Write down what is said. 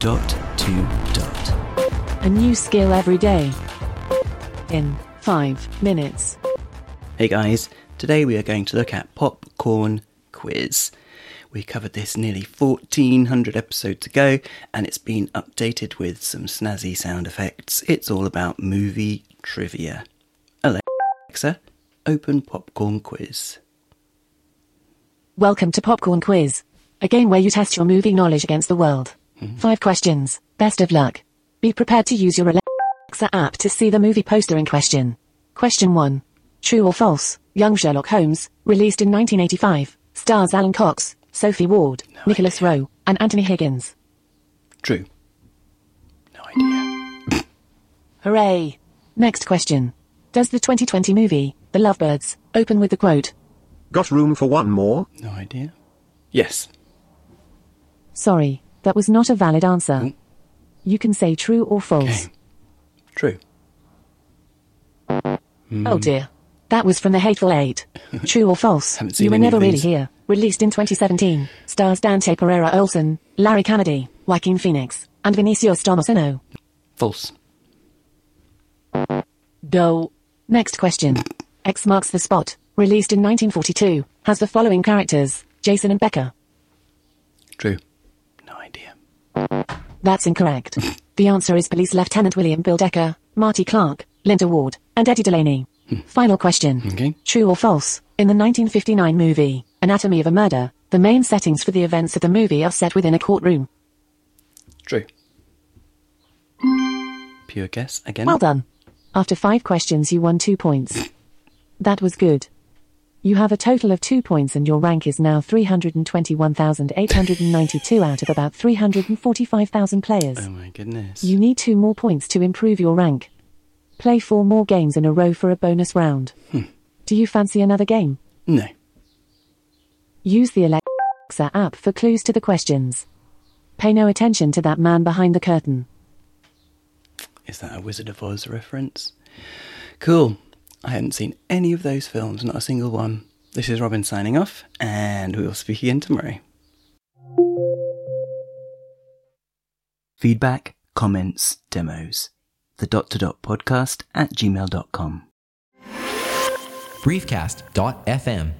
Dot to dot. A new skill every day. In 5 minutes. Hey guys, today we are going to look at Popcorn Quiz. We covered this nearly 1400 episodes ago and it's been updated with some snazzy sound effects. It's all about movie trivia. Alexa, open Popcorn Quiz. Welcome to Popcorn Quiz, a game where you test your movie knowledge against the world. Five questions. Best of luck. Be prepared to use your Alexa app to see the movie poster in question. Question 1. True or false? Young Sherlock Holmes, released in 1985, stars Alan Cox, Sophie Ward, Nicholas Rowe, and Anthony Higgins. True. No idea. Hooray! Next question. Does the 2020 movie, The Lovebirds, open with the quote, Got room for one more? No idea. Yes. Sorry, that was not a valid answer. Mm. You can say true or false. Okay. True. Oh dear. That was from the Hateful Eight. True or false? You were never really here. Released in 2017. Stars Dante Pereira Olsen, Larry Kennedy, Joaquin Phoenix, and Vinicius D'Onofrio. False. Go. Next question. X marks the spot. Released in 1942. Has the following characters: Jason and Becca. True. That's incorrect. the answer is Police Lieutenant William Bill Decker, Marty Clark, Linda Ward, and Eddie Delaney. Hmm. Final question. Okay. True or false? In the 1959 movie, Anatomy of a Murder, the main settings for the events of the movie are set within a courtroom. True. Pure guess again. Well done. After five questions, you won two points. That was good. You have a total of two points, and your rank is now 321,892 out of about 345,000 players. Oh my goodness. You need two more points to improve your rank. Play four more games in a row for a bonus round. Hmm. Do you fancy another game? No. Use the Alexa app for clues to the questions. Pay no attention to that man behind the curtain. Is that a Wizard of Oz reference? Cool. I hadn't seen any of those films, not a single one. This is Robin signing off, and we will speak again tomorrow. Feedback, comments, demos. The dot to dot podcast at gmail.com. briefcast.fm